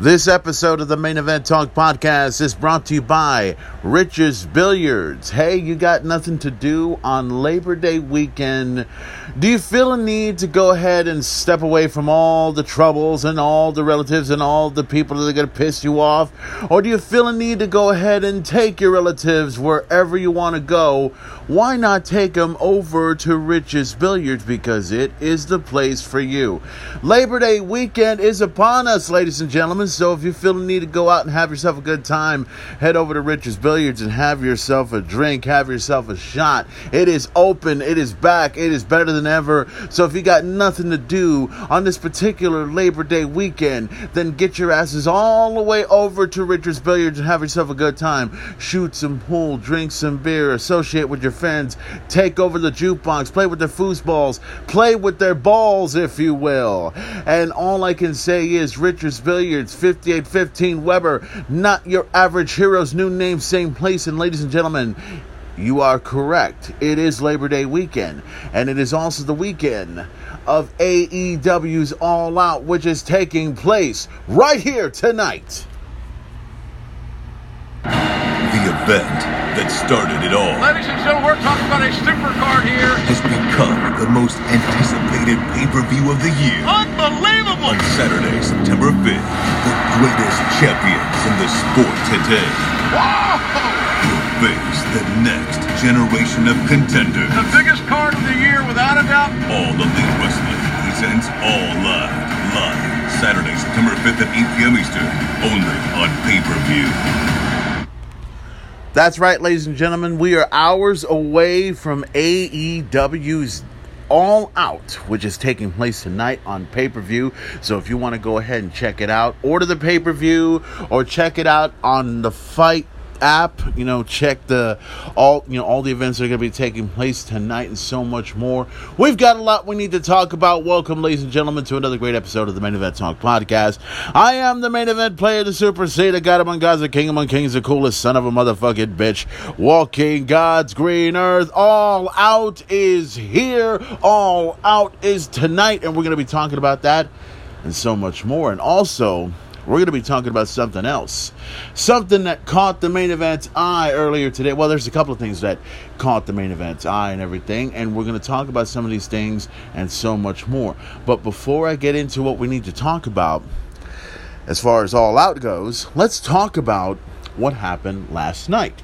This episode of the Main Event Talk podcast is brought to you by Rich's Billiards. Hey, you got nothing to do on Labor Day weekend? Do you feel a need to go ahead and step away from all the troubles and all the relatives and all the people that are going to piss you off? Or do you feel a need to go ahead and take your relatives wherever you want to go? Why not take them over to Rich's Billiards because it is the place for you? Labor Day weekend is upon us, ladies and gentlemen. So if you feel the need to go out and have yourself a good time, head over to Rich's Billiards and have yourself a drink, have yourself a shot. It is open, it is back, it is better than ever. So if you got nothing to do on this particular Labor Day weekend, then get your asses all the way over to Rich's Billiards and have yourself a good time. Shoot some pool, drink some beer, associate with your take over the jukebox, play with their foosballs, play with their balls, if you will. And all I can say is Richard's Billiards, 5815 Weber, not your average hero's new name, same place. And ladies and gentlemen, you are correct. It is Labor Day weekend, and it is also the weekend of AEW's All Out, which is taking place right here tonight. The event that started it all Ladies and gentlemen, we're talking about a super card here. has become the most anticipated pay-per-view of the year. Unbelievable! On Saturday, September 5th, the greatest champions in the sport today Wow! will face the next generation of contenders. The biggest card of the year, without a doubt. All Elite Wrestling presents All Live. Live. Saturday, September 5th at 8 p.m. Eastern. Only on pay-per-view. That's right, ladies and gentlemen. We are hours away from AEW's All Out, which is taking place tonight on pay per view. So if you want to go ahead and check it out, order the pay per view or check it out on the FITE app you know check the all you know all the events that are going to be taking place tonight and so much more. We've got a lot we need to talk about. Welcome ladies and gentlemen to another great episode of the main event talk podcast. I am the main event player the super the god among gods the king among kings the coolest son of a motherfucking bitch. Walking god's green earth all out is here all out is tonight. And we're going to be talking about that and so much more. And also we're going to be talking about something else. Something that caught the main event's eye earlier today. Well, there's a couple of things that caught the main event's eye and everything, and we're going to talk about some of these things and so much more. But before I get into what we need to talk about, as far as All Out goes, let's talk about what happened last night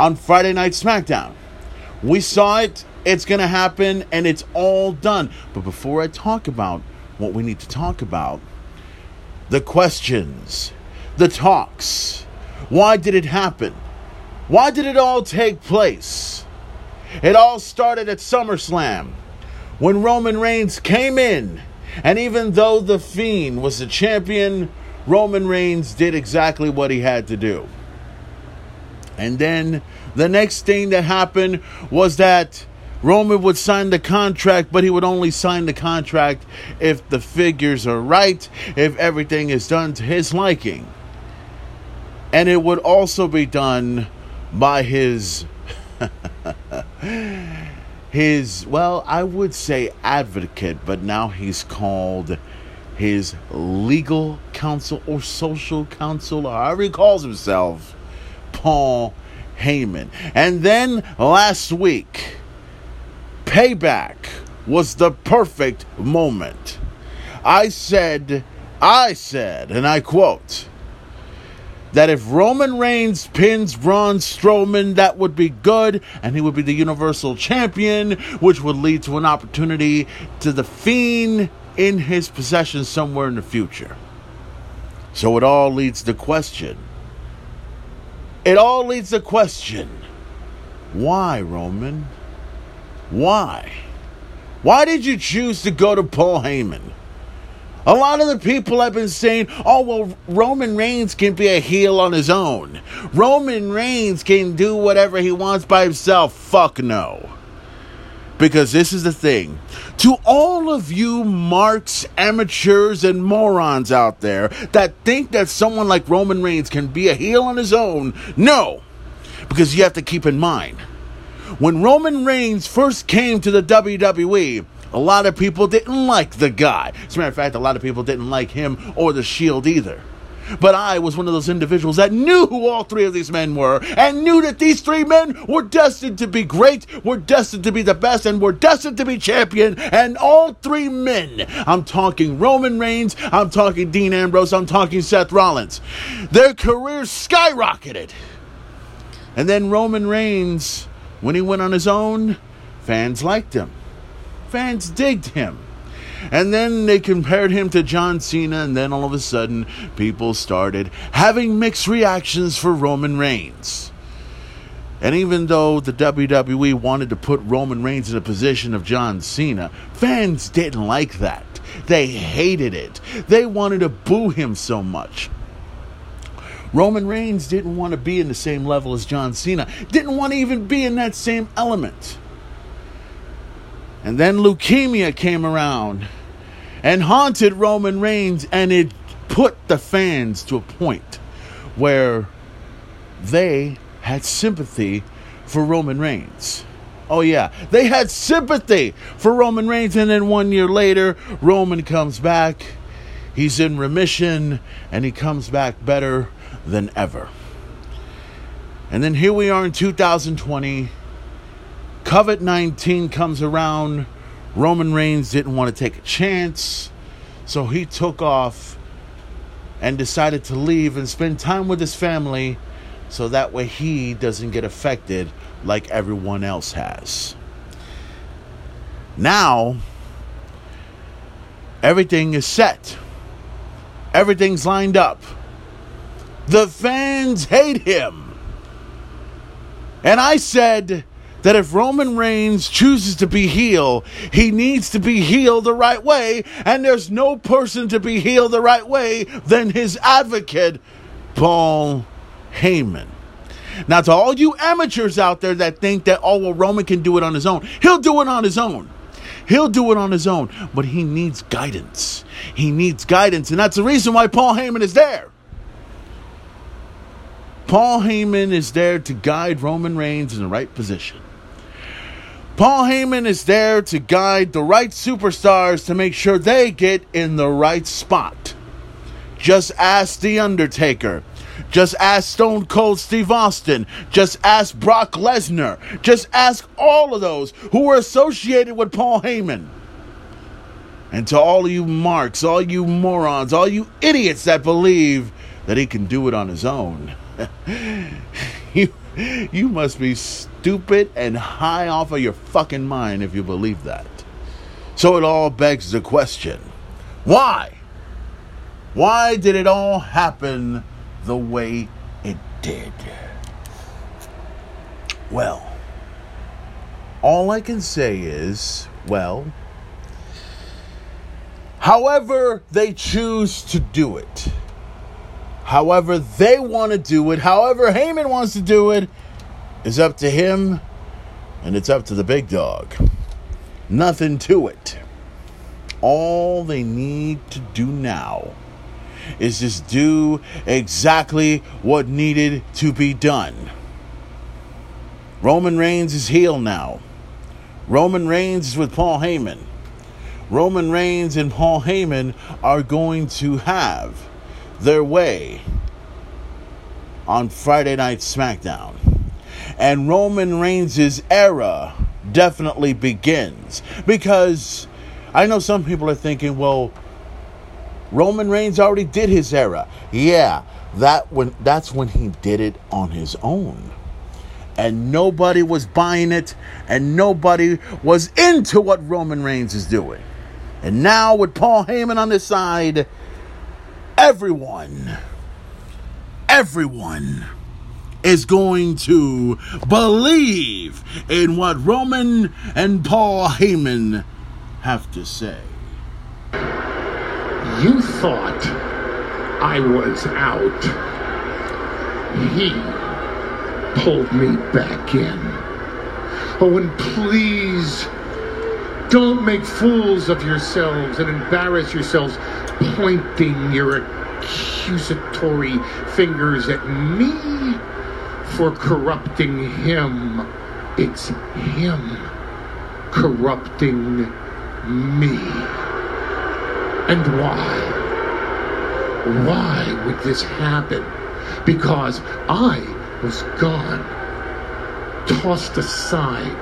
on Friday Night SmackDown. We saw it, it's going to happen, and it's all done. But before I talk about what we need to talk about, the questions, the talks. Why did it happen? Why did it all take place? It all started at SummerSlam when Roman Reigns came in, and even though The Fiend was the champion, Roman Reigns did exactly what he had to do. And then the next thing that happened was that Roman would sign the contract, but he would only sign the contract if the figures are right, if everything is done to his liking. And it would also be done by his his well, I would say advocate, but now he's called his legal counsel or social counsel, or however he calls himself, Paul Heyman. And then last week, payback was the perfect moment. I said, I said, and I quote, that if Roman Reigns pins Braun Strowman, that would be good, and he would be the Universal Champion, which would lead to an opportunity to the Fiend in his possession somewhere in the future. So it all leads to question. It all leads to question. Why, Roman? Why? Why did you choose to go to Paul Heyman? A lot of the people have been saying, oh, well, Roman Reigns can be a heel on his own. Roman Reigns can do whatever he wants by himself. Fuck no. Because this is the thing. To all of you marks, amateurs, and morons out there that think that someone like Roman Reigns can be a heel on his own, no. Because you have to keep in mind, when Roman Reigns first came to the WWE, a lot of people didn't like the guy. As a matter of fact, a lot of people didn't like him or the Shield either. But I was one of those individuals that knew who all three of these men were and knew that these three men were destined to be great, were destined to be the best, and were destined to be champion. And all three men, I'm talking Roman Reigns, I'm talking Dean Ambrose, I'm talking Seth Rollins, their careers skyrocketed. And then Roman Reigns, when he went on his own, fans liked him. Fans digged him. And then they compared him to John Cena, and then all of a sudden, people started having mixed reactions for Roman Reigns. And even though the WWE wanted to put Roman Reigns in a position of John Cena, fans didn't like that. They hated it. They wanted to boo him so much. Roman Reigns didn't want to be in the same level as John Cena, didn't want to even be in that same element. And then leukemia came around and haunted Roman Reigns, and it put the fans to a point where they had sympathy for Roman Reigns. Oh, yeah, they had sympathy for Roman Reigns, and then one year later, Roman comes back. He's in remission, and he comes back better than ever. And then here we are in 2020. COVID 19 comes around. Roman Reigns didn't want to take a chance, so he took off and decided to leave and spend time with his family so that way he doesn't get affected like everyone else has. Now, everything is set, everything's lined up. The fans hate him. And I said that if Roman Reigns chooses to be healed, he needs to be healed the right way. And there's no person to be healed the right way than his advocate, Paul Heyman. Now, to all you amateurs out there that think that, oh, well, Roman can do it on his own, he'll do it on his own. He'll do it on his own, but he needs guidance. He needs guidance, and that's the reason why Paul Heyman is there. Paul Heyman is there to guide Roman Reigns in the right position. Paul Heyman is there to guide the right superstars to make sure they get in the right spot. Just ask The Undertaker. Just ask Stone Cold Steve Austin. Just ask Brock Lesnar. Just ask all of those who were associated with Paul Heyman. And to all of you marks, all you morons, all you idiots that believe that he can do it on his own. you, you must be stupid and high off of your fucking mind if you believe that. So it all begs the question why? Why did it all happen the way it did? Well, all I can say is, well, however they choose to do it however they want to do it, however Heyman wants to do it, is up to him and it's up to the big dog. Nothing to it. All they need to do now is just do exactly what needed to be done. Roman Reigns is healed now. Roman Reigns is with Paul Heyman. Roman Reigns and Paul Heyman are going to have their way on Friday Night SmackDown. And Roman Reigns' era definitely begins. Because I know some people are thinking, well, Roman Reigns already did his era. Yeah, that when that's when he did it on his own. And nobody was buying it, and nobody was into what Roman Reigns is doing. And now with Paul Heyman on his side, everyone, everyone is going to believe in what Roman and Paul Heyman have to say. You thought I was out. He pulled me back in. Oh, and please don't make fools of yourselves and embarrass yourselves pointing your accusatory fingers at me for corrupting him. It's him corrupting me. And why? Why would this happen? Because I was gone, tossed aside,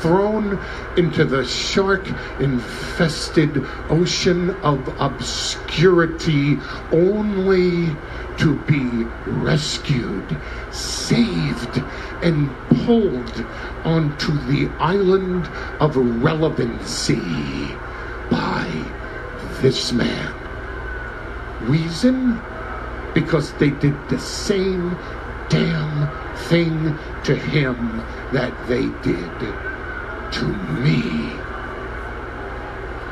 thrown into the shark infested ocean of obscurity only to be rescued, saved, and pulled onto the island of relevancy by this man. Reason? Because they did the same damn thing to him that they did to me.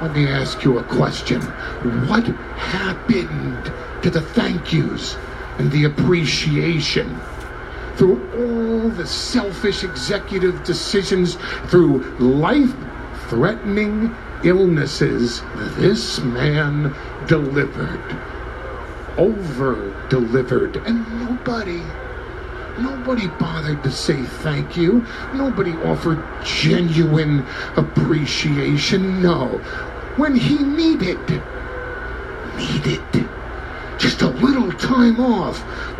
Let me ask you a question. What happened to the thank yous and the appreciation? Through all the selfish executive decisions, through life threatening illnesses, this man delivered, over delivered, and nobody Nobody bothered to say thank you. Nobody offered genuine appreciation. No. When he needed, needed just a little time off,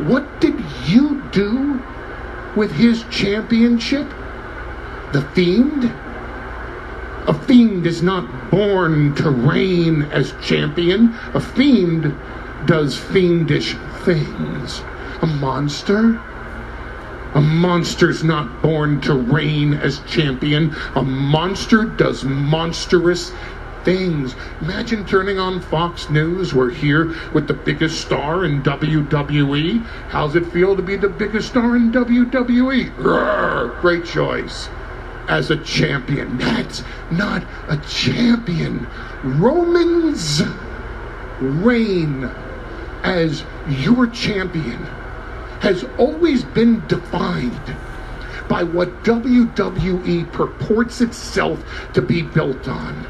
what did you do with his championship? The Fiend? A fiend is not born to reign as champion. A fiend does fiendish things. A monster? A monster's not born to reign as champion. A monster does monstrous things. Imagine turning on Fox News. We're here with the biggest star in WWE. How's it feel to be the biggest star in WWE? Roar, great choice. As a champion. That's not a champion. Roman's reign as your champion has always been defined by what WWE purports itself to be built on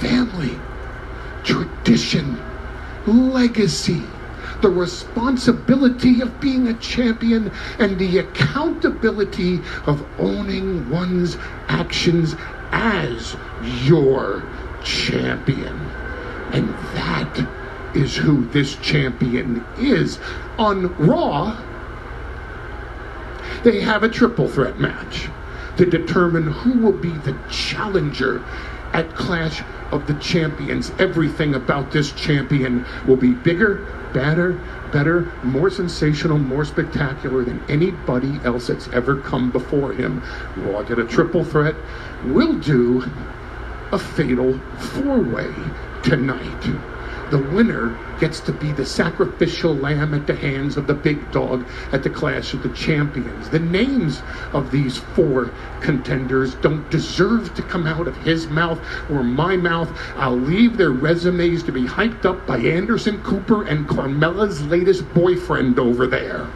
family, tradition, legacy, the responsibility of being a champion, and the accountability of owning one's actions as your champion. And that is who this champion is. On Raw, they have a triple threat match to determine who will be the challenger at Clash of the Champions. Everything about this champion will be bigger, badder, better, more sensational, more spectacular than anybody else that's ever come before him. Raw did a triple threat. We'll do a fatal four way tonight the winner gets to be the sacrificial lamb at the hands of the big dog at the Clash of the Champions. The names of these four contenders don't deserve to come out of his mouth or my mouth. I'll leave their resumes to be hyped up by Anderson Cooper and Carmella's latest boyfriend over there.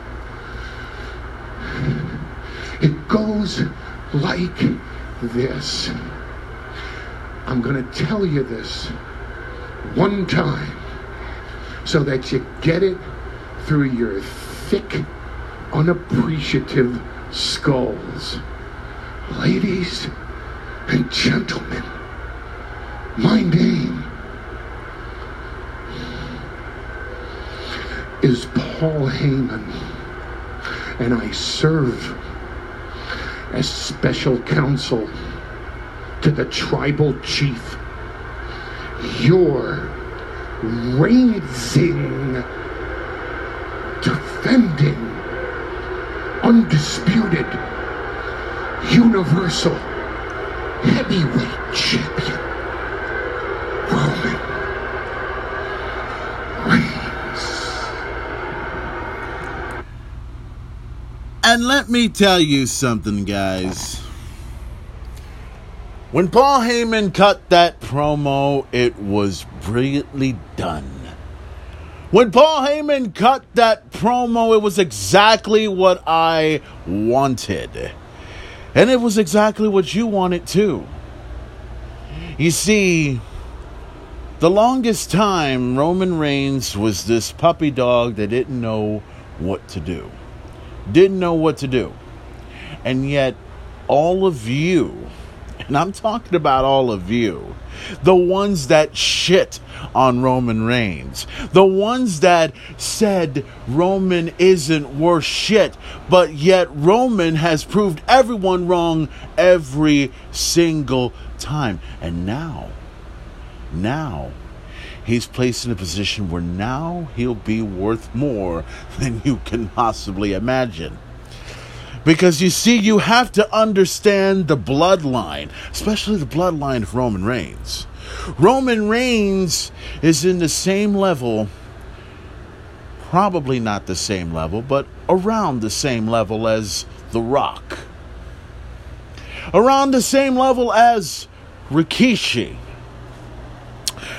It goes like this. I'm going to tell you this one time so that you get it through your thick, unappreciative skulls. Ladies and gentlemen, my name is Paul Heyman, and I serve as special counsel to the tribal chief you're raising, defending, undisputed, universal heavyweight champion, Roman Reigns. And let me tell you something, guys. When Paul Heyman cut that promo, it was brilliantly done. When Paul Heyman cut that promo, it was exactly what I wanted. And it was exactly what you wanted too. You see, the longest time, Roman Reigns was this puppy dog that didn't know what to do. Didn't know what to do. And yet, all of you And I'm talking about all of you. The ones that shit on Roman Reigns. The ones that said Roman isn't worth shit, but yet Roman has proved everyone wrong every single time. And now, now, he's placed in a position where now he'll be worth more than you can possibly imagine. Because you see, you have to understand the bloodline, especially the bloodline of Roman Reigns. Roman Reigns is in the same level, probably not the same level, but around the same level as The Rock. Around the same level as Rikishi.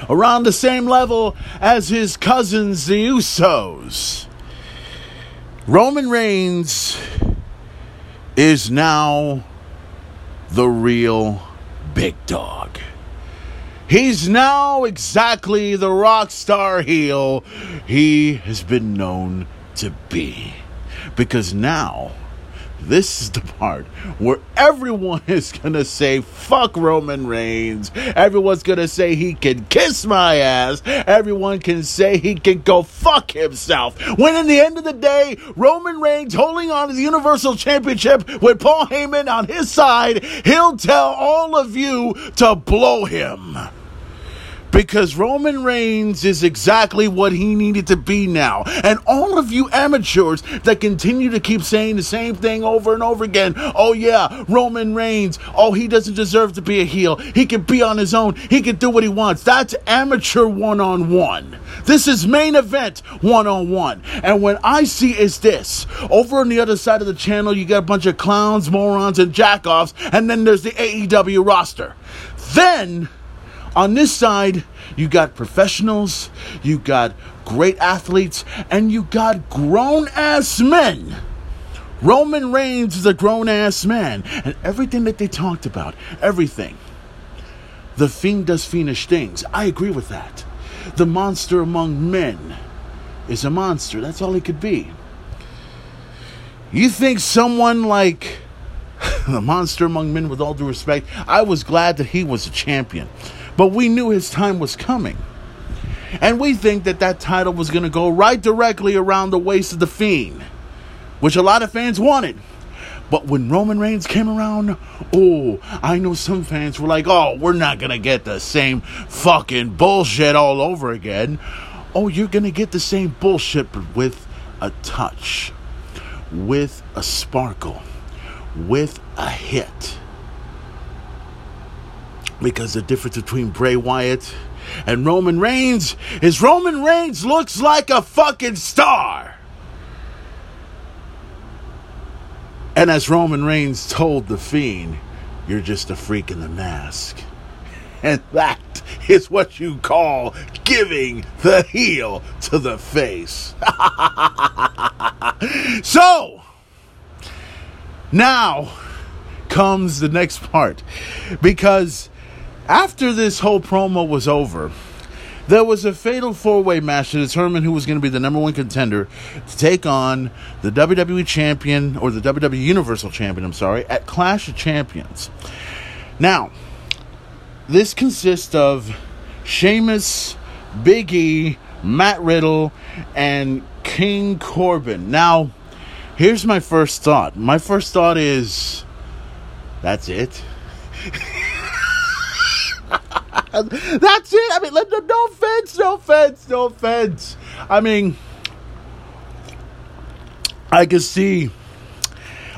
Around the same level as his cousins, the Usos. Roman Reigns is now the real big dog. He's now exactly the rock star heel he has been known to be. Because now, this is the part where everyone is gonna say, fuck Roman Reigns. Everyone's gonna say he can kiss my ass. Everyone can say he can go fuck himself. When in the end of the day, Roman Reigns holding on to the Universal Championship with Paul Heyman on his side, he'll tell all of you to blow him because Roman Reigns is exactly what he needed to be now. And all of you amateurs that continue to keep saying the same thing over and over again oh, yeah, Roman Reigns, oh, he doesn't deserve to be a heel. He can be on his own, he can do what he wants. That's amateur one on one. This is main event one on one. And what I see is this over on the other side of the channel, you got a bunch of clowns, morons, and jackoffs, and then there's the AEW roster. Then on this side, you got professionals, you got great athletes, and you got grown ass men. Roman Reigns is a grown ass man, and everything that they talked about, everything. The fiend does fiendish things. I agree with that. The monster among men is a monster. That's all he could be. You think someone like the monster among men, with all due respect, I was glad that he was a champion. But we knew his time was coming. And we think that that title was going to go right directly around the waist of the Fiend, which a lot of fans wanted. But when Roman Reigns came around, oh, I know some fans were like, oh, we're not going to get the same fucking bullshit all over again. Oh, you're going to get the same bullshit, but with a touch, with a sparkle, with a hit. Because the difference between Bray Wyatt and Roman Reigns is Roman Reigns looks like a fucking star. And as Roman Reigns told The Fiend, you're just a freak in the mask. And that is what you call giving the heel to the face. so, now comes the next part. Because after this whole promo was over, there was a fatal four way match to determine who was going to be the number one contender to take on the WWE Champion, or the WWE Universal Champion, I'm sorry, at Clash of Champions. Now, this consists of Sheamus, Big E, Matt Riddle, and King Corbin. Now, here's my first thought. My first thought is that's it. That's it. I mean, no, no offense, no offense, no offense. I mean, I can see,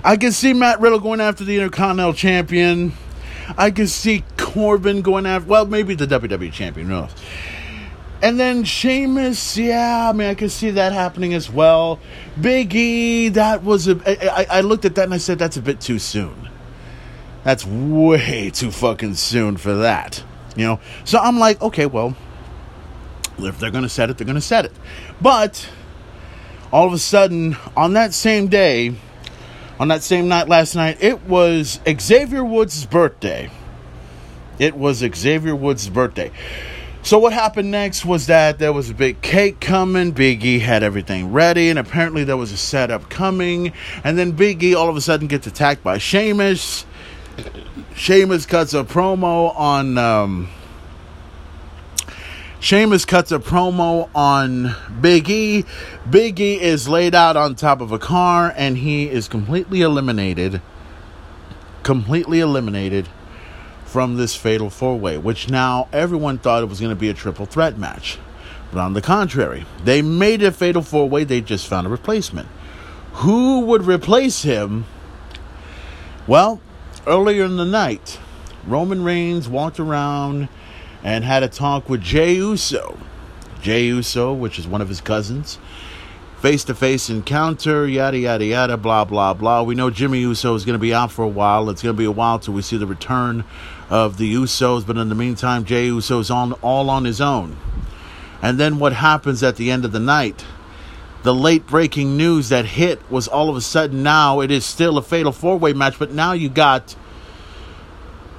I can see Matt Riddle going after the Intercontinental Champion. I can see Corbin going after, well, maybe the WWE Champion, who knows. And then Sheamus, yeah, I mean, I can see that happening as well. Big E, that was a. I, I looked at that and I said, that's a bit too soon. That's way too fucking soon for that. You know? So I'm like, okay, well, if they're going to set it, they're going to set it. But all of a sudden, on that same day, on that same night last night, it was Xavier Woods' birthday. It was Xavier Woods' birthday. So what happened next was that there was a big cake coming. Big E had everything ready, and apparently there was a setup coming. And then Big E all of a sudden gets attacked by Sheamus. Sheamus cuts a promo on. Um, Sheamus cuts a promo on Big E. Big E is laid out on top of a car and he is completely eliminated. Completely eliminated from this fatal four way, which now everyone thought it was going to be a triple threat match. But on the contrary, they made it a fatal four way, they just found a replacement. Who would replace him? Well, earlier in the night, Roman Reigns walked around and had a talk with Jey Uso. Jey Uso, which is one of his cousins. Face to face encounter, yada, yada, yada, blah, blah, blah. We know Jimmy Uso is going to be out for a while. It's going to be a while till we see the return of the Usos, but in the meantime, Jey Uso is on, all on his own. And then what happens at the end of the night? The late breaking news that hit was all of a sudden now it is still a fatal four way match, but now you got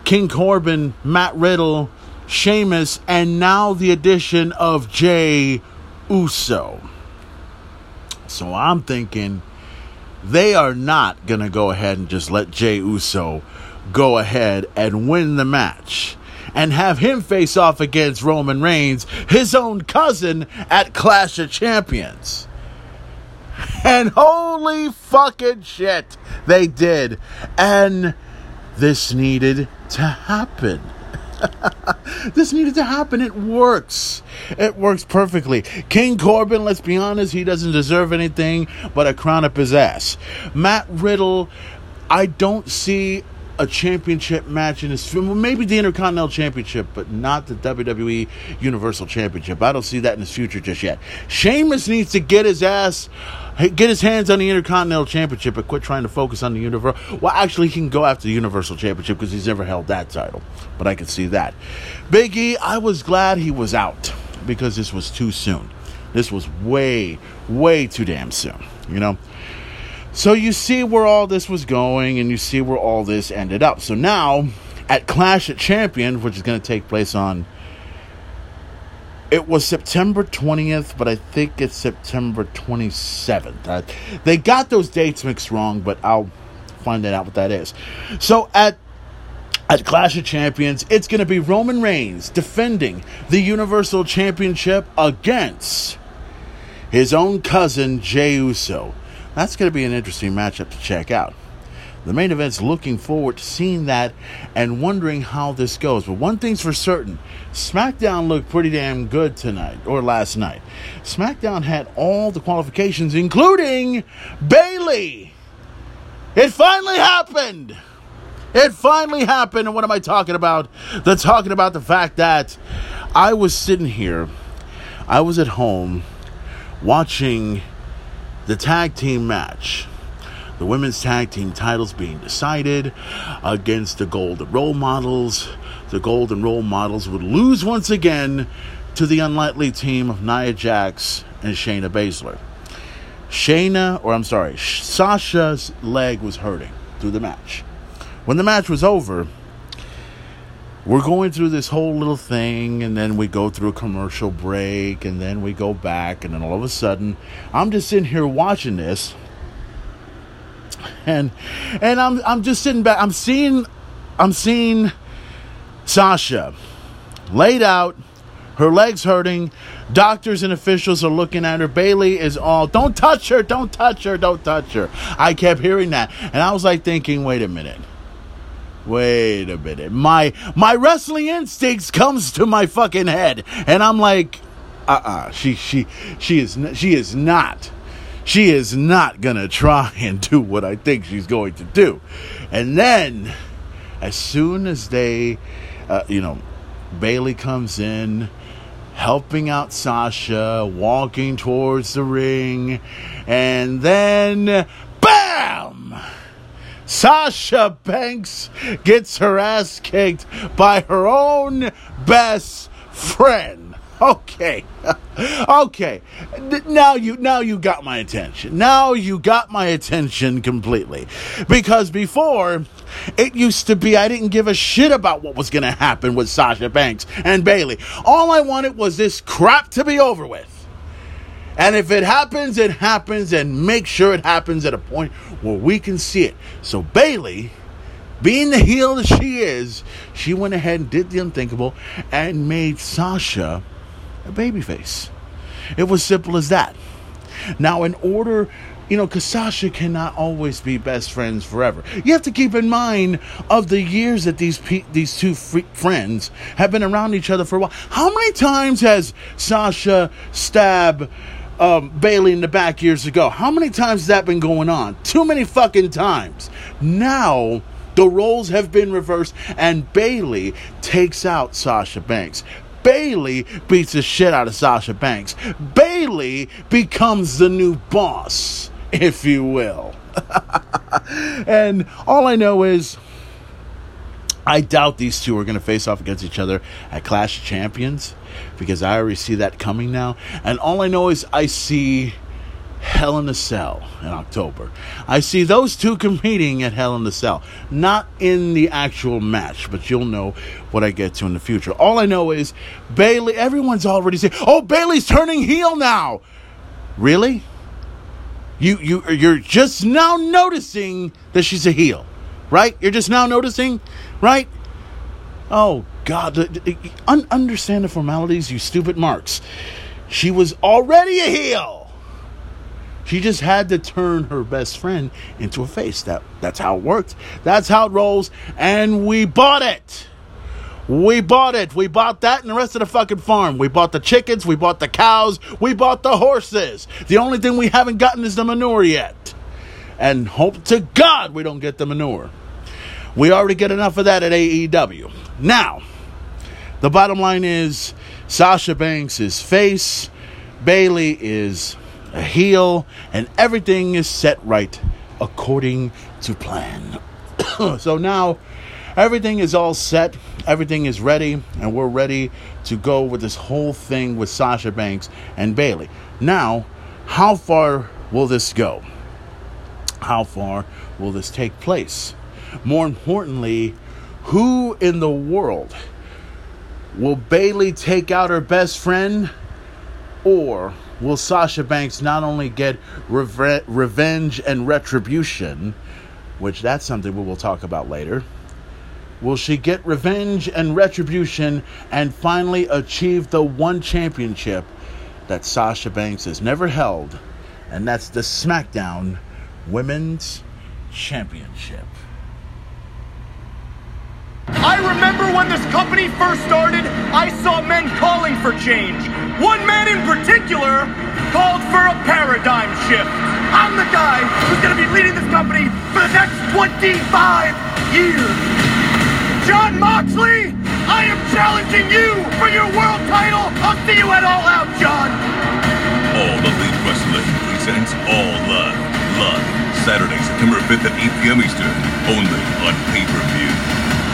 King Corbin, Matt Riddle, Sheamus, and now the addition of Jey Uso. So I'm thinking they are not going to go ahead and just let Jey Uso go ahead and win the match and have him face off against Roman Reigns, his own cousin, at Clash of Champions. And holy fucking shit, they did. And this needed to happen. this needed to happen. It works. It works perfectly. King Corbin, let's be honest, he doesn't deserve anything but a crown up his ass. Matt Riddle, I don't see a championship match in his. Maybe the Intercontinental Championship, but not the WWE Universal Championship. I don't see that in his future just yet. Sheamus needs to get his ass, get his hands on the Intercontinental Championship, and quit trying to focus on the Universal. Well, actually, he can go after the Universal Championship because he's never held that title. But I can see that. Big E, I was glad he was out because this was too soon. This was way, way too damn soon. You know. So you see where all this was going, and you see where all this ended up. So now, at Clash at Champions, which is going to take place on, it was September 20th, but I think it's September 27th. Uh, they got those dates mixed wrong, but I'll find that out what that is. So at at Clash of Champions, it's going to be Roman Reigns defending the Universal Championship against his own cousin Jey Uso. That's going to be an interesting matchup to check out. The main event's looking forward to seeing that and wondering how this goes. But one thing's for certain SmackDown looked pretty damn good tonight, or last night. SmackDown had all the qualifications, including Bayley. It finally happened. It finally happened. And what am I talking about? They're talking about the fact that I was sitting here, I was at home watching the tag team match. The women's tag team titles being decided against the Golden Role Models. The Golden Role Models would lose once again to the unlikely team of Nia Jax and Shayna Baszler. Shayna, or I'm sorry, Sasha's leg was hurting through the match. When the match was over, we're going through this whole little thing and then we go through a commercial break and then we go back and then all of a sudden I'm just sitting here watching this and and I'm I'm just sitting back I'm seeing I'm seeing Sasha laid out her legs hurting doctors and officials are looking at her Bayley is all don't touch her don't touch her don't touch her. I kept hearing that and I was like thinking wait a minute wait a minute. My my wrestling instincts comes to my fucking head, and I'm like, uh uh-uh. uh She she she is she is not. She is not gonna try and do what I think she's going to do. And then, as soon as they, uh, you know, Bayley comes in, helping out Sasha, walking towards the ring, and then, BAM! Sasha Banks gets her ass kicked by her own best friend. Okay. okay. Now you now you got my attention. Now you got my attention completely. Because before it used to be I didn't give a shit about what was going to happen with Sasha Banks and Bayley. All I wanted was this crap to be over with. And if it happens, it happens, and make sure it happens at a point where we can see it. So Bayley, being the heel that she is, she went ahead and did the unthinkable and made Sasha a babyface. It was simple as that. Now, in order, you know, because Sasha cannot always be best friends forever. You have to keep in mind of the years that these pe- these two free- friends have been around each other for a while. How many times has Sasha stabbed um, Bayley in the back years ago? How many times has that been going on? Too many fucking times. Now. The roles have been reversed, and Bayley takes out Sasha Banks. Bayley beats the shit out of Sasha Banks. Bayley becomes the new boss, if you will. and all I know is I doubt these two are going to face off against each other at Clash of Champions because I already see that coming now. And all I know is I see Hell in a Cell in October. I see those two competing at Hell in a Cell. Not in the actual match, but you'll know what I get to in the future. All I know is Bayley, everyone's already saying, oh, Bayley's turning heel now. Really? You, you, you're just now noticing that she's a heel, right? You're just now noticing, right? Oh, God. Un- understand the formalities, you stupid marks. She was already a heel. She just had to turn her best friend into a face. That that's how it worked. That's how it rolls. And we bought it. We bought it. We bought that and the rest of the fucking farm. We bought the chickens. We bought the cows. We bought the horses. The only thing we haven't gotten is the manure yet. And hope to God we don't get the manure. We already get enough of that at AEW. Now, the bottom line is Sasha Banks is face, Bayley is a heel, and everything is set right according to plan. so now everything is all set, everything is ready, and we're ready to go with this whole thing with Sasha Banks and Bayley. Now, how far will this go? How far will this take place? More importantly, who in the world will Bayley take out her best friend or will Sasha Banks not only get reve- revenge and retribution, which that's something we will talk about later, will she get revenge and retribution and finally achieve the one championship that Sasha Banks has never held, and that's the SmackDown Women's Championship. I remember when this company first started, I saw men calling for change. One man in particular called for a paradigm shift. I'm the guy who's going to be leading this company for the next 25 years. Jon Moxley, I am challenging you for your world title. I'll see you at All Out, Jon. All Elite Wrestling presents All Love, Love, Saturday, September 5th at 8 p.m. Eastern, only on pay-per-view.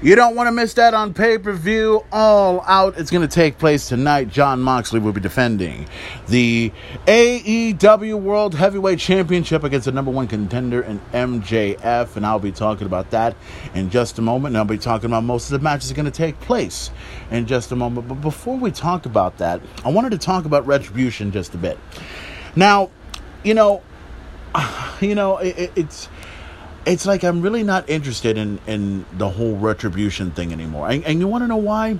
You don't want to miss that on pay per view. All out. It's going to take place tonight. Jon Moxley will be defending the AEW World Heavyweight Championship against the number one contender in MJF. And I'll be talking about that in just a moment. And I'll be talking about most of the matches that are going to take place in just a moment. But before we talk about that, I wanted to talk about Retribution just a bit. Now, you know, you know, it, it's it's like I'm really not interested in in the whole retribution thing anymore. And, and you want to know why?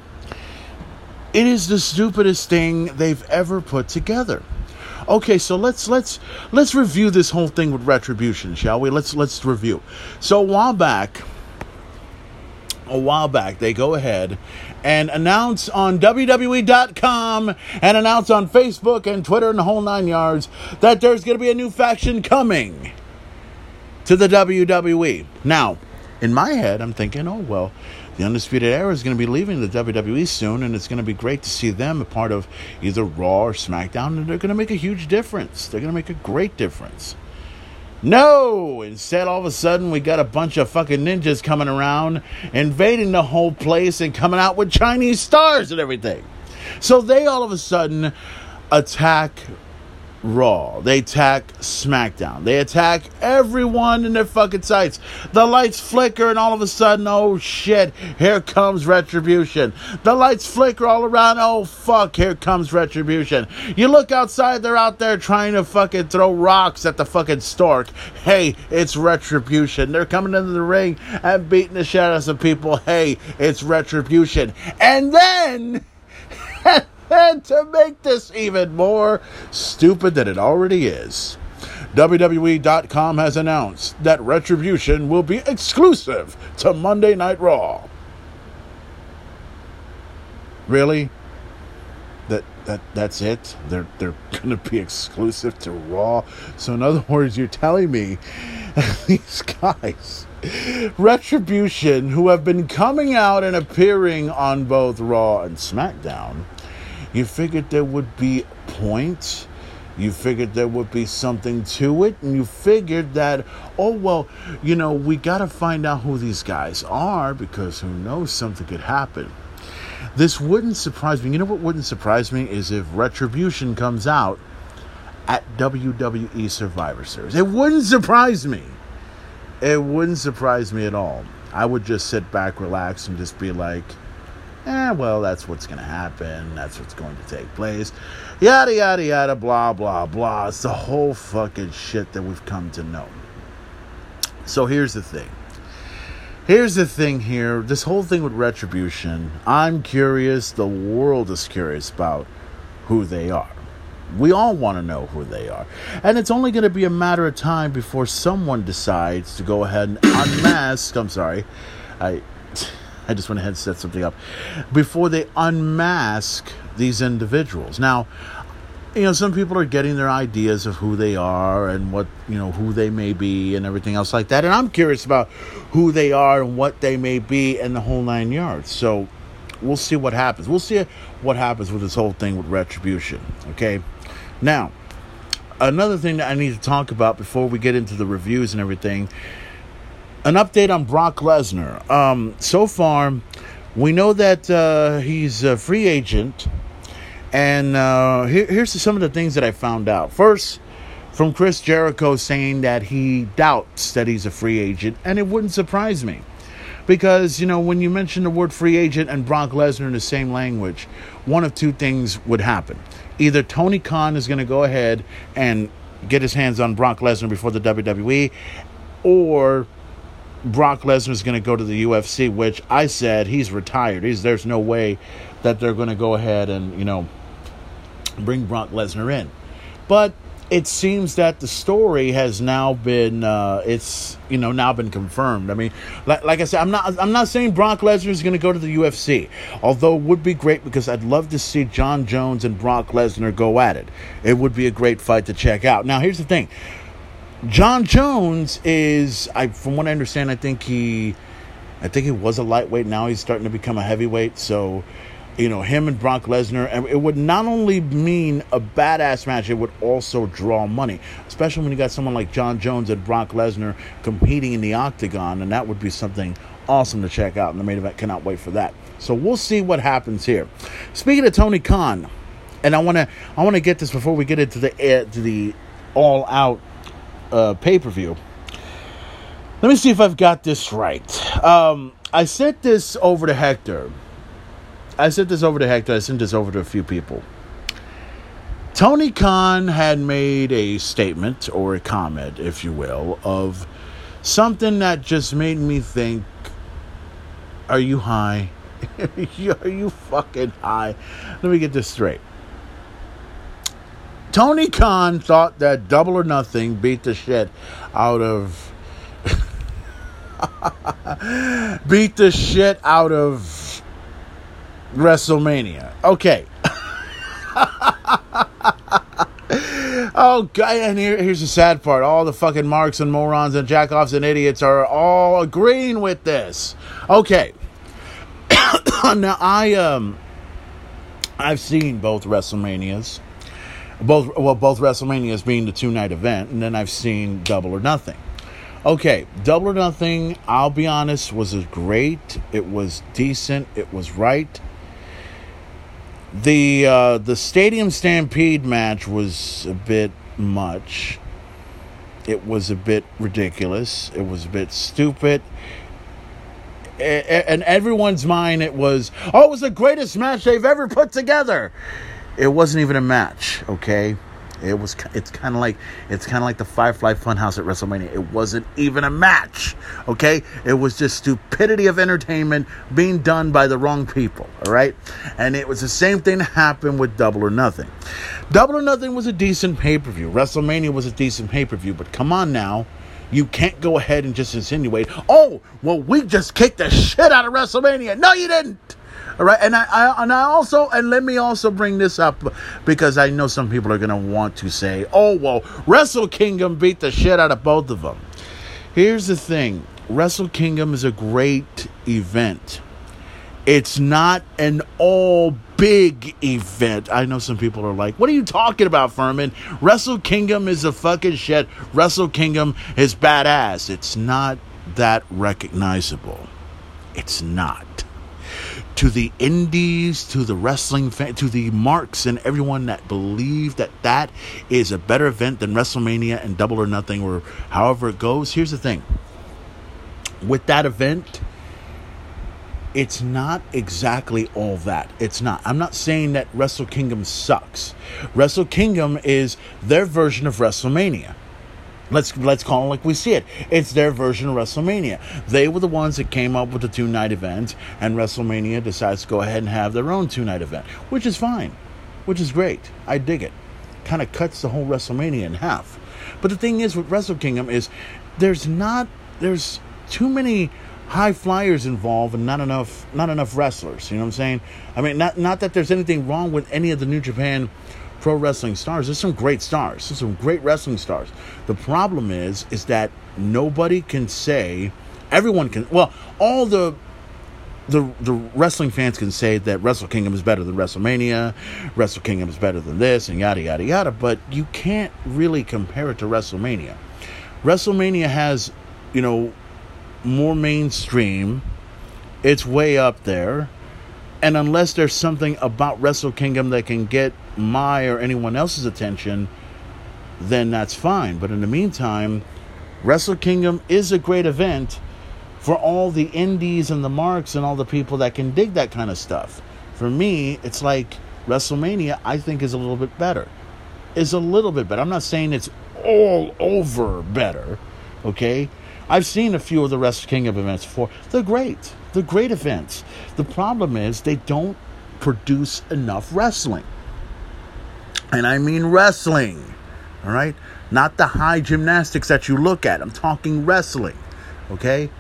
It is the stupidest thing they've ever put together. Okay, so let's let's let's review this whole thing with retribution, shall we? Let's let's review. So a while back, a while back, they go ahead and announce on WWE.com and announce on Facebook and Twitter and the whole nine yards that there's going to be a new faction coming to the WWE. Now, in my head, I'm thinking, oh, well, the Undisputed Era is going to be leaving the WWE soon, and it's going to be great to see them a part of either Raw or SmackDown, and they're going to make a huge difference. They're going to make a great difference. No! Instead, all of a sudden, we got a bunch of fucking ninjas coming around, invading the whole place, and coming out with Chinese stars and everything. So they all of a sudden attack Raw. They attack SmackDown. They attack everyone in their fucking sights. The lights flicker, and all of a sudden, oh shit, here comes Retribution. The lights flicker all around. Oh fuck, here comes Retribution. You look outside, they're out there trying to fucking throw rocks at the fucking stork. Hey, it's Retribution. They're coming into the ring and beating the shit out of some people. Hey, it's Retribution. And then. And to make this even more stupid than it already is, WWE.com has announced that Retribution will be exclusive to Monday Night Raw. Really? That that that's it? They're they're gonna be exclusive to Raw. So in other words, you're telling me these guys Retribution, who have been coming out and appearing on both Raw and SmackDown, you figured there would be points. You figured there would be something to it, and you figured that, oh, well, you know, we got to find out who these guys are because who knows, something could happen. This wouldn't surprise me. You know what wouldn't surprise me is if Retribution comes out at WWE Survivor Series. It wouldn't surprise me. It wouldn't surprise me at all. I would just sit back, relax, and just be like, eh, well, that's what's going to happen. That's what's going to take place. Yada, yada, yada, blah, blah, blah. It's the whole fucking shit that we've come to know. So here's the thing. Here's the thing here. This whole thing with retribution, I'm curious. The world is curious about who they are. We all want to know who they are. And it's only going to be a matter of time before someone decides to go ahead and unmask. I'm sorry. I I just went ahead and set something up before they unmask these individuals. Now, you know, some people are getting their ideas of who they are and what, you know, who they may be and everything else like that. And I'm curious about who they are and what they may be and the whole nine yards. So we'll see what happens. We'll see what happens with this whole thing with retribution. Okay. Now, another thing that I need to talk about before we get into the reviews and everything an update on Brock Lesnar. Um, so far, we know that uh, he's a free agent, and uh, here, here's some of the things that I found out. First, from Chris Jericho saying that he doubts that he's a free agent, and it wouldn't surprise me. Because, you know, when you mention the word free agent and Brock Lesnar in the same language, one of two things would happen. Either Tony Khan is going to go ahead and get his hands on Brock Lesnar before the WWE, or Brock Lesnar is going to go to the UFC, which I said he's retired. He's there's no way that they're going to go ahead and you know bring Brock Lesnar in. But it seems that the story has now been uh, it's you know now been confirmed. I mean, like, like I said, I'm not I'm not saying Brock Lesnar is going to go to the UFC, although it would be great because I'd love to see Jon Jones and Brock Lesnar go at it. It would be a great fight to check out. Now, here's the thing: Jon Jones is, I from what I understand, I think he, I think he was a lightweight. Now he's starting to become a heavyweight. So, you know, him and Brock Lesnar, and it would not only mean a badass match, it would also draw money. Especially when you got someone like Jon Jones and Brock Lesnar competing in the octagon, and that would be something awesome to check out. And the main event cannot wait for that. So we'll see what happens here. Speaking of Tony Khan, and I want to, I want to get this before we get into the uh, to the all out uh, pay per view. Let me see if I've got this right. Um, I sent this over to Hector. I sent this over to Hector. I sent this over to a few people. Tony Khan had made a statement or a comment, if you will, of something that just made me think Are you high? are you fucking high? Let me get this straight. Tony Khan thought that Double or Nothing beat the shit out of. beat the shit out of WrestleMania. Okay. oh, God. And here, here's the sad part. All the fucking marks and morons and jackoffs and idiots are all agreeing with this. Okay. now, I, um, I've seen both WrestleManias both well both WrestleManias being the two night event, and then I've seen Double or Nothing. Okay, Double or Nothing, I'll be honest, was great. It was decent. It was right. The uh, the Stadium Stampede match was a bit much. It was a bit ridiculous. It was a bit stupid. A- a- In everyone's mind, it was, oh, it was the greatest match they've ever put together. It wasn't even a match, okay? It was. It's kind of like it's kind of like the Firefly Funhouse at WrestleMania. It wasn't even a match, okay? It was just stupidity of entertainment being done by the wrong people, all right? And it was the same thing that happened with Double or Nothing. Double or Nothing was a decent pay per view. WrestleMania was a decent pay per view, but come on now. You can't go ahead and just insinuate, oh, well, we just kicked the shit out of WrestleMania. No, you didn't. All right, and I, I and I also and let me also bring this up because I know some people are gonna want to say, "Oh, well, Wrestle Kingdom beat the shit out of both of them." Here's the thing: Wrestle Kingdom is a great event. It's not an all big event. I know some people are like, "What are you talking about, Furman? Wrestle Kingdom is a fucking shit. Wrestle Kingdom is badass. It's not that recognizable. It's not." To the indies, to the wrestling fan, to the marks and everyone that believe that that is a better event than WrestleMania and Double or Nothing or however it goes. Here's the thing. With that event, it's not exactly all that. It's not. I'm not saying that Wrestle Kingdom sucks. Wrestle Kingdom is their version of WrestleMania. Let's let's call it like we see it. It's their version of WrestleMania. They were the ones that came up with the two night event, and WrestleMania decides to go ahead and have their own two night event, which is fine, which is great. I dig it. Kind of cuts the whole WrestleMania in half. But the thing is with Wrestle Kingdom is there's not there's too many high flyers involved and not enough not enough wrestlers. You know what I'm saying? I mean, not not that there's anything wrong with any of the New Japan pro wrestling stars. There's some great stars. There's some great wrestling stars. The problem is, is that nobody can say, everyone can. Well, all the the the wrestling fans can say that Wrestle Kingdom is better than WrestleMania, Wrestle Kingdom is better than this, and yada yada yada. But you can't really compare it to WrestleMania. WrestleMania has, you know, more mainstream. It's way up there. And unless there's something about Wrestle Kingdom that can get my or anyone else's attention, then that's fine. But in the meantime, Wrestle Kingdom is a great event for all the indies and the marks and all the people that can dig that kind of stuff. For me, it's like WrestleMania, I think, is a little bit better. Is a little bit better. I'm not saying it's all over better, okay? I've seen a few of the Wrestle Kingdom events before. They're great. They're great events. The problem is they don't produce enough wrestling. And I mean wrestling. All right? Not the high gymnastics that you look at. I'm talking wrestling. Okay?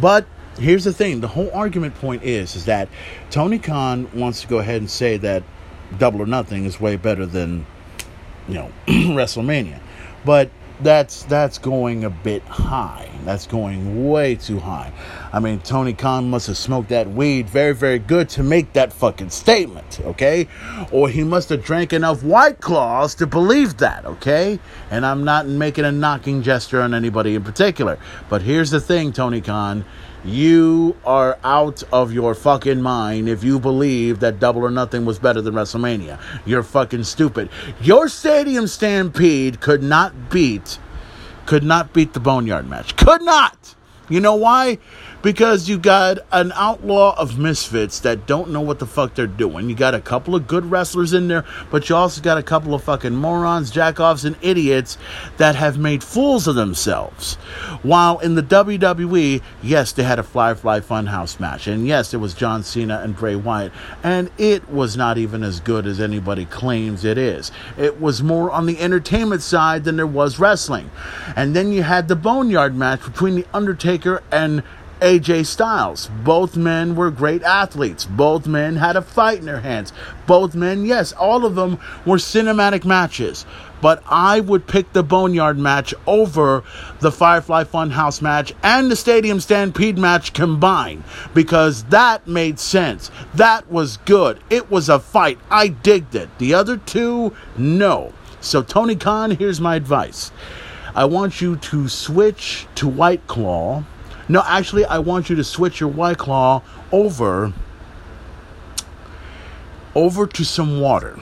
But here's the thing the whole argument point is is that Tony Khan wants to go ahead and say that Double or Nothing is way better than you know WrestleMania. But that's that's going a bit high. That's going way too high. I mean, Tony Khan must have smoked that weed very, very good to make that fucking statement, okay? Or he must have drank enough White Claws to believe that, okay? And I'm not making a knocking gesture on anybody in particular. But here's the thing, Tony Khan. You are out of your fucking mind if you believe that Double or Nothing was better than WrestleMania. You're fucking stupid. Your Stadium Stampede could not beat could not beat the Boneyard match. Could not. You know why? Because you got an outlaw of misfits that don't know what the fuck they're doing. You got a couple of good wrestlers in there, but you also got a couple of fucking morons, jackoffs, and idiots that have made fools of themselves. While in the WWE, yes, they had a Firefly Funhouse match, and yes, it was John Cena and Bray Wyatt, and it was not even as good as anybody claims it is. It was more on the entertainment side than there was wrestling. And then you had the Boneyard match between The Undertaker and AJ Styles. Both men were great athletes. Both men had a fight in their hands. Both men, yes, all of them were cinematic matches. But I would pick the Boneyard match over the Firefly Funhouse match and the Stadium Stampede match combined because that made sense. That was good. It was a fight. I digged it. The other two, no. So, Tony Khan, here's my advice. I want you to switch to White Claw no, actually, I want you to switch your White Claw over over to some water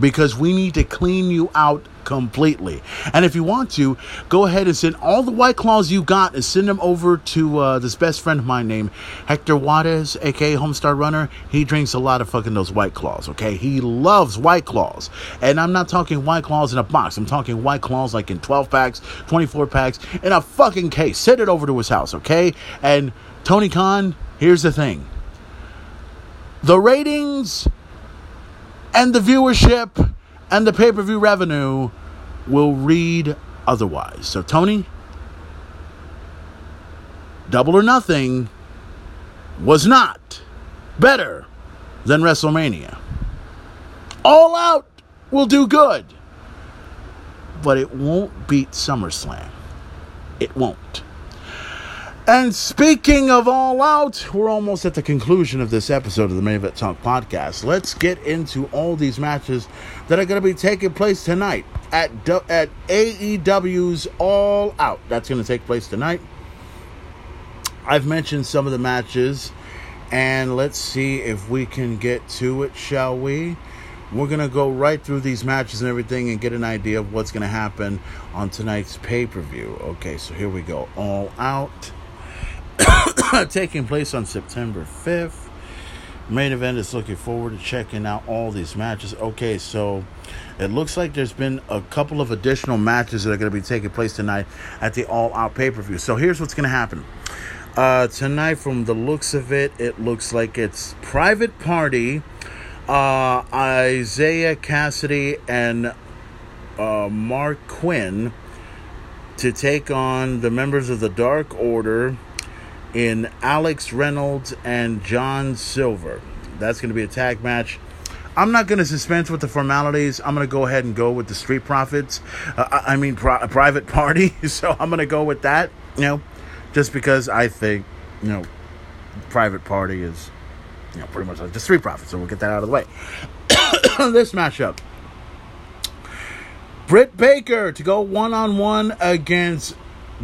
because we need to clean you out completely. And if you want to, go ahead and send all the white claws you got and send them over to uh, this best friend of mine named Hector Juarez, aka Homestar Runner. He drinks a lot of fucking those white claws, okay? He loves white claws. And I'm not talking white claws in a box, I'm talking white claws like in 12 packs, 24 packs, in a fucking case. Send it over to his house, okay? And Tony Khan, here's the thing the ratings and the viewership and the pay per view revenue will read otherwise. So, Tony, Double or Nothing was not better than WrestleMania. All Out will do good, but it won't beat SummerSlam. It won't. And speaking of All Out, we're almost at the conclusion of this episode of the Main Event Talk podcast. Let's get into all these matches that are going to be taking place tonight at at AEW's All Out. That's going to take place tonight. I've mentioned some of the matches, and let's see if we can get to it, shall we? We're going to go right through these matches and everything and get an idea of what's going to happen on tonight's pay per view. Okay, so here we go. All Out taking place on September 5th. Main event is looking forward to checking out all these matches. Okay, so it looks like there's been a couple of additional matches that are going to be taking place tonight at the All Out pay per view. So here's what's going to happen. Uh, tonight, from the looks of it, it looks like it's Private Party, uh, Isiah Kassidy, and uh, Marq Quen to take on the members of the Dark Order in Alex Reynolds and John Silver. That's going to be a tag match. I'm not going to dispense with the formalities. I'm going to go ahead and go with the Street Profits. Uh, I mean, pri- private party. So I'm going to go with that, you know, just because I think, you know, private party is, you know, pretty much like the Street Profits. So we'll get that out of the way. this matchup Britt Baker to go one on one against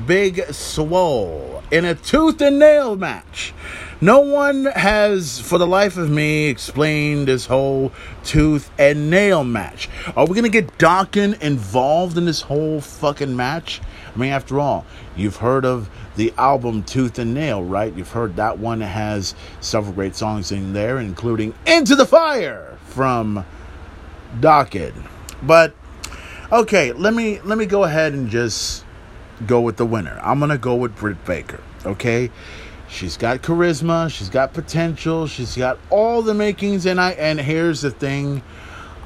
Big Swole in a tooth and nail match. No one has, for the life of me, explained this whole tooth and nail match. Are we going to get Dokken involved in this whole fucking match? I mean, after all, you've heard of the album Tooth and Nail, right? You've heard that one has several great songs in there, including Into the Fire from Dokken. But okay, let me let me go ahead and just go with the winner. I'm going to go with Britt Baker, okay? She's got charisma, she's got potential, she's got all the makings and I and here's the thing,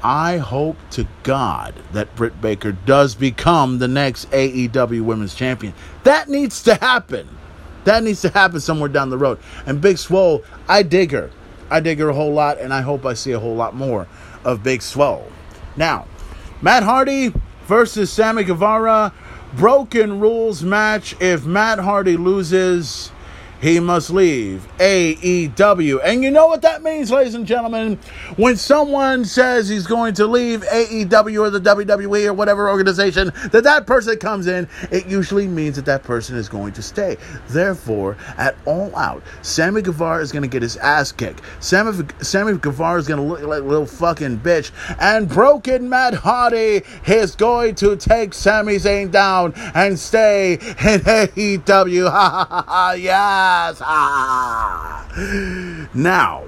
I hope to God that Britt Baker does become the next AEW Women's Champion. That needs to happen. That needs to happen somewhere down the road. And Big Swole, I dig her. I dig her a whole lot, and I hope I see a whole lot more of Big Swole. Now, Matt Hardy versus Sammy Guevara broken rules match. If Matt Hardy loses, he must leave AEW. And you know what that means, ladies and gentlemen? When someone says he's going to leave AEW or the WWE or whatever organization that that person comes in, it usually means that that person is going to stay. Therefore, at all out, Sammy Guevara is going to get his ass kicked. Sammy, Sammy Guevara is going to look like a little fucking bitch. And broken Matt Hardy is going to take Sami Zayn down and stay in AEW. Ha ha ha ha, yeah. Ah. Now,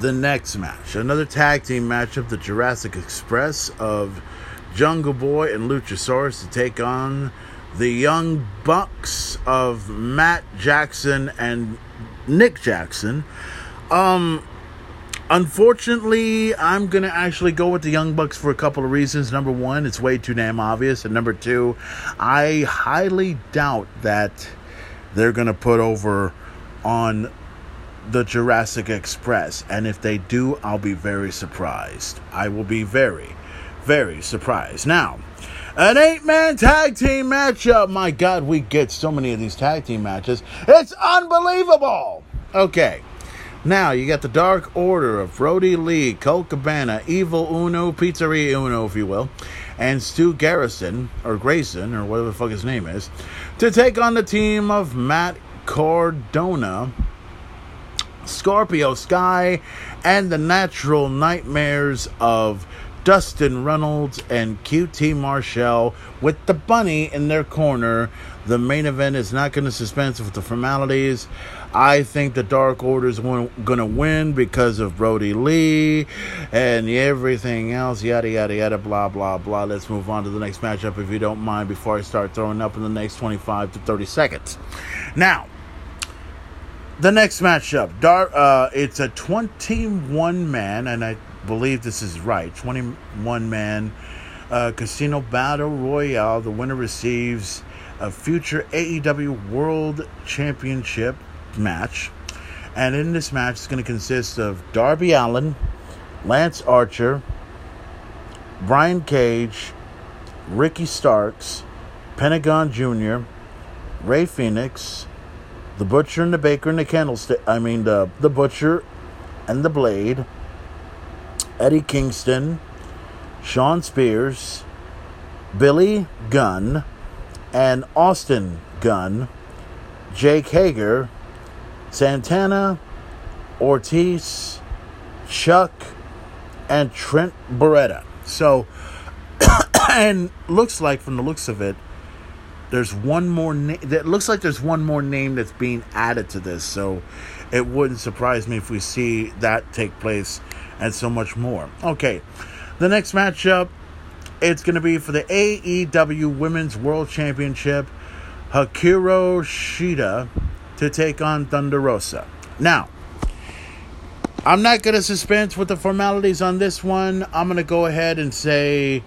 the next match, another tag team matchup, the Jurassic Express of Jungle Boy and Luchasaurus to take on the Young Bucks of Matt Jackson and Nick Jackson. Um, unfortunately, I'm going to actually go with the Young Bucks for a couple of reasons. Number one, it's way too damn obvious. And number two, I highly doubt that they're going to put over on the Jurassic Express. And if they do, I'll be very surprised. I will be very, very surprised. Now, an eight man tag team matchup. My God, we get so many of these tag team matches. It's unbelievable. Okay. Now you got the Dark Order of Brodie Lee, Colt Cabana, Evil Uno, Pizzeria Uno, if you will, and Stu Garrison, or Grayson, or whatever the fuck his name is, to take on the team of Matt Cardona, Scorpio Sky, and the natural nightmares of Dustin Reynolds and QT Marshall with the bunny in their corner. The main event is not going to suspend with the formalities. I think the Dark Order is going to win because of Brodie Lee and everything else, yada, yada, yada, blah, blah, blah. Let's move on to the next matchup if you don't mind before I start throwing up in the next 25 to 30 seconds. Now, the next matchup, uh, it's a 21 man, and I believe this is right 21 man uh, casino battle royale. The winner receives a future AEW World Championship match. And in this match, it's going to consist of Darby Allin, Lance Archer, Brian Cage, Ricky Starks, Pentagon Jr., Rey Fenix, the Butcher and the Baker and the Candlestick. I mean, the, the Butcher and the Blade, Eddie Kingston, Shawn Spears, Billy Gunn, and Austin Gunn, Jake Hager, Santana, Ortiz, Chuck, and Trent Beretta. So, and looks like from the looks of it, there's one more name. That looks like there's one more name that's being added to this. So, it wouldn't surprise me if we see that take place and so much more. Okay, the next matchup, it's going to be for the AEW Women's World Championship. Hikaru Shida to take on Thunder Rosa. Now, I'm not going to suspense with the formalities on this one. I'm going to go ahead and say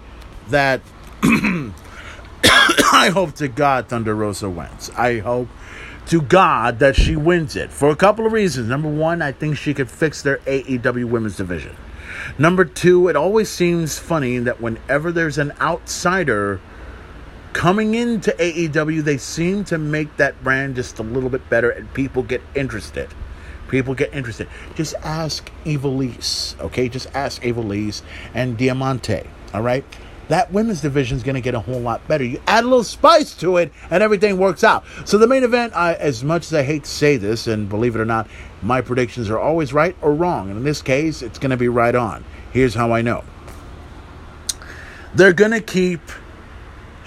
that I hope to God Thunder Rosa wins. I hope to God that she wins it for a couple of reasons. Number one, I think she could fix their AEW women's division. Number two, it always seems funny that whenever there's an outsider coming into AEW, they seem to make that brand just a little bit better and people get interested. People get interested. Just ask Ivelisse, okay? Just ask Ivelisse and Diamante, all right? That women's division is going to get a whole lot better. You add a little spice to it, and everything works out. So the main event, I, as much as I hate to say this, and believe it or not, my predictions are always right or wrong. And in this case, it's going to be right on. Here's how I know. They're going to keep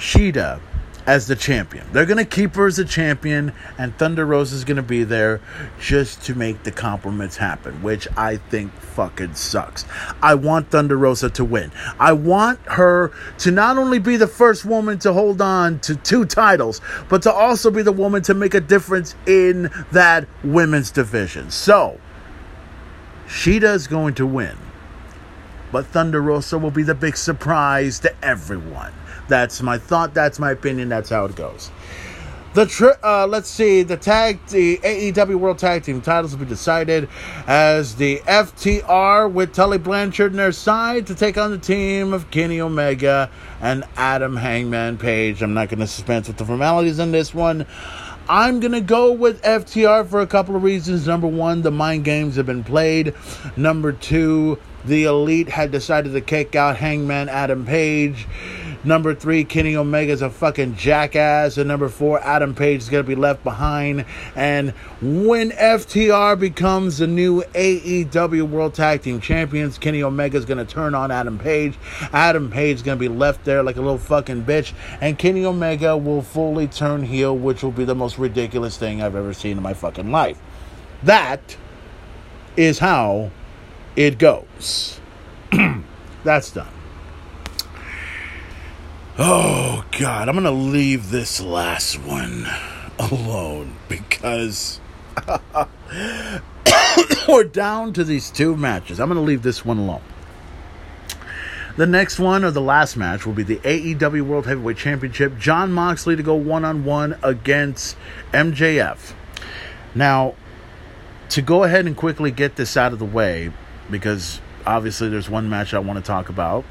Shida as the champion. They're going to keep her as a champion, and Thunder Rosa is going to be there just to make the compliments happen, which I think fucking sucks. I want Thunder Rosa to win. I want her to not only be the first woman to hold on to two titles, but to also be the woman to make a difference in that women's division. So, Shida is going to win, but Thunder Rosa will be the big surprise to everyone. That's my thought. That's my opinion. That's how it goes. The tri- uh, let's see the tag the AEW World Tag Team titles will be decided as the FTR with Tully Blanchard on their side to take on the team of Kenny Omega and Adam Hangman Page. I'm not going to suspense with the formalities in this one. I'm going to go with FTR for a couple of reasons. Number one, the mind games have been played. Number two, the Elite had decided to kick out Hangman Adam Page. Number three, Kenny Omega's a fucking jackass. And number four, Adam Page is going to be left behind. And when FTR becomes the new AEW World Tag Team Champions, Kenny Omega is going to turn on Adam Page. Adam Page is going to be left there like a little fucking bitch. And Kenny Omega will fully turn heel, which will be the most ridiculous thing I've ever seen in my fucking life. That is how it goes. That's done. Oh, God. I'm going to leave this last one alone because we're down to these two matches. I'm going to leave this one alone. The next one, or the last match, will be the AEW World Heavyweight Championship. Jon Moxley to go one on one against MJF. Now, to go ahead and quickly get this out of the way, because obviously there's one match I want to talk about.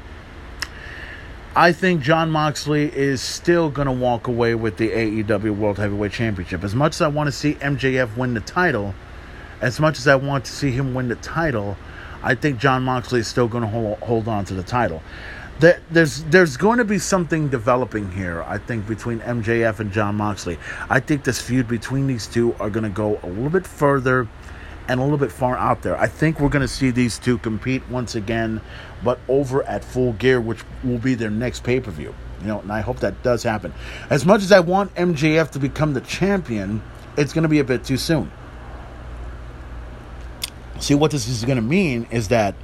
I think Jon Moxley is still going to walk away with the AEW World Heavyweight Championship. As much as I want to see MJF win the title, as much as I want to see him win the title, I think Jon Moxley is still going to hold, hold on to the title. There's there's going to be something developing here, I think, between MJF and Jon Moxley. I think this feud between these two are going to go a little bit further and a little bit far out there. I think we're going to see these two compete once again, but over at Full Gear, which will be their next pay per view. You know, and I hope that does happen. As much as I want MJF to become the champion, it's going to be a bit too soon. See, what this is going to mean is that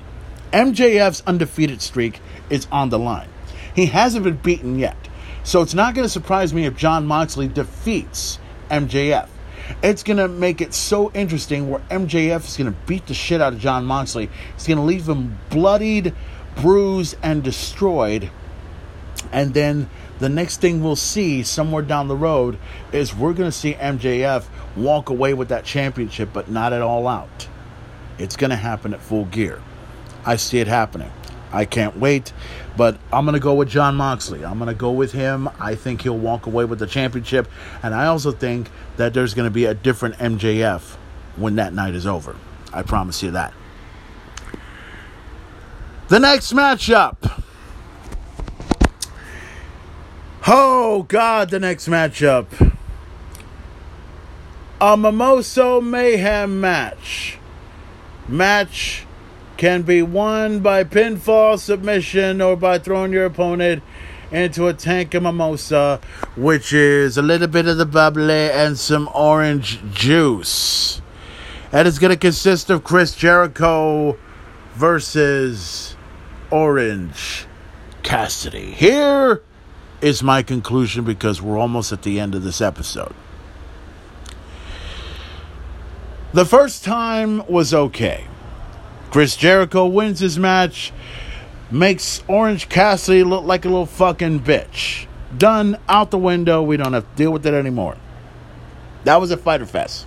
MJF's undefeated streak is on the line. He hasn't been beaten yet. So it's not going to surprise me if Jon Moxley defeats MJF. It's going to make it so interesting where MJF is going to beat the shit out of Jon Moxley. He's going to leave him bloodied, bruised, and destroyed. And then the next thing we'll see somewhere down the road is we're going to see MJF walk away with that championship, but not at all out. It's going to happen at full gear. I see it happening. I can't wait, but I'm going to go with Jon Moxley. I'm going to go with him. I think he'll walk away with the championship. And I also think that there's going to be a different MJF when that night is over. I promise you that. The next matchup. Oh, God, the next matchup. A Mimosa Mayhem match. Match can be won by pinfall submission or by throwing your opponent into a tank of mimosa, which is a little bit of the bubbly and some orange juice. And it's going to consist of Chris Jericho versus Orange Cassidy. Here is my conclusion because we're almost at the end of this episode. The first time was okay. Chris Jericho wins his match, makes Orange Cassidy look like a little fucking bitch. Done, out the window. We don't have to deal with it anymore. That was a Fyter Fest.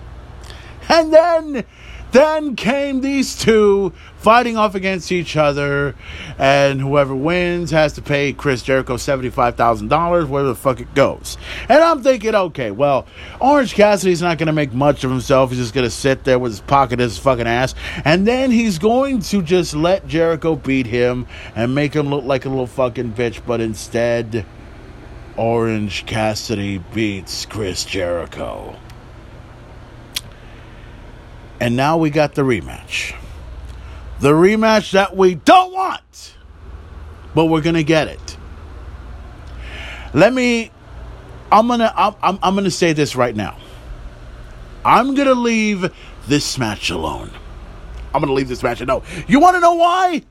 And then then came these two fighting off against each other, and whoever wins has to pay Chris Jericho $75,000, wherever the fuck it goes. And I'm thinking, okay, well, Orange Cassidy's not going to make much of himself. He's just going to sit there with his pocket in his fucking ass, and then he's going to just let Jericho beat him and make him look like a little fucking bitch, but instead, Orange Cassidy beats Chris Jericho. And now we got the rematch. The rematch that we don't want, but we're going to get it. Let me I'm going to I'm, I'm, going to say this right now. I'm going to leave this match alone. I'm going to leave this match alone. You want to know why?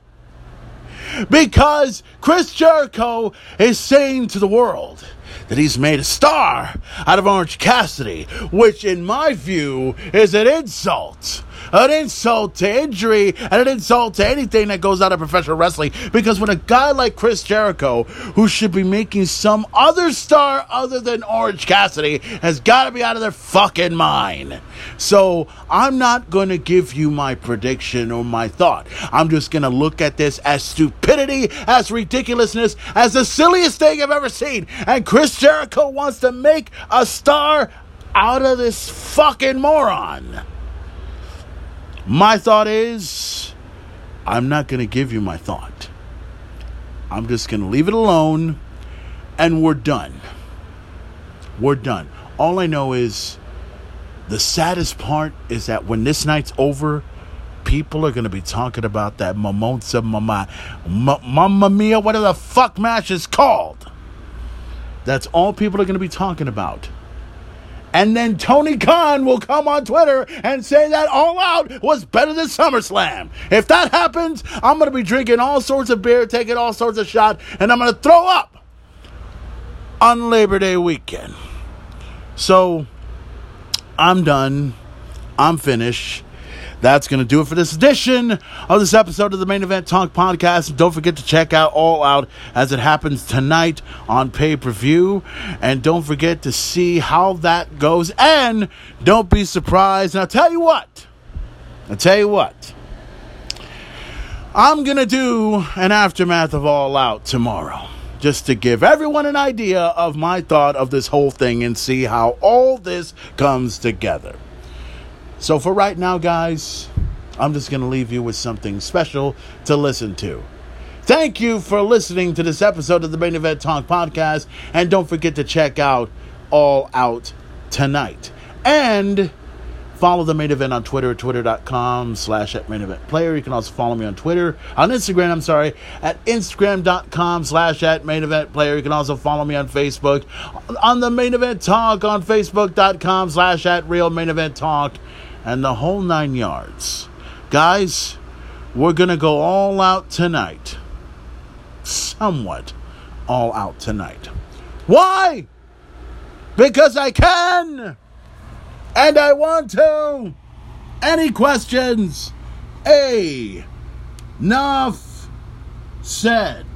Because Chris Jericho is saying to the world that he's made a star out of Orange Cassidy, which, in my view, is an insult. An insult to injury and an insult to anything that goes out of professional wrestling. Because when a guy like Chris Jericho, who should be making some other star other than Orange Cassidy, has got to be out of their fucking mind. So I'm not going to give you my prediction or my thought. I'm just going to look at this as stupidity, as ridiculousness, as the silliest thing I've ever seen. And Chris Jericho wants to make a star out of this fucking moron. My thought is, I'm not going to give you my thought. I'm just going to leave it alone and we're done. We're done. All I know is the saddest part is that when this night's over, people are going to be talking about that Mimosa Mama, Mamma Mia, whatever the fuck match is called. That's all people are going to be talking about. And then Tony Khan will come on Twitter and say that All Out was better than SummerSlam. If that happens, I'm going to be drinking all sorts of beer, taking all sorts of shots, and I'm going to throw up on Labor Day weekend. So I'm done. I'm finished. That's going to do it for this edition of this episode of the Main Event Talk Podcast. Don't forget to check out All Out as it happens tonight on pay per view. And don't forget to see how that goes. And don't be surprised. And I'll tell you what. I'll tell you what. I'm going to do an aftermath of All Out tomorrow just to give everyone an idea of my thought of this whole thing and see how all this comes together. So for right now, guys, I'm just going to leave you with something special to listen to. Thank you for listening to this episode of the Main Event Talk podcast. And don't forget to check out All Out tonight. And Follow the main event on Twitter at twitter.com slash at main event player. You can also follow me on Twitter, on Instagram, I'm sorry, at instagram.com slash at main event player. You can also follow me on Facebook on the main event talk on facebook.com slash at real main event talk and the whole nine yards. Guys, we're going to go all out tonight. Somewhat all out tonight. Why? Because I can! And I want to! Any questions? A. Enough said.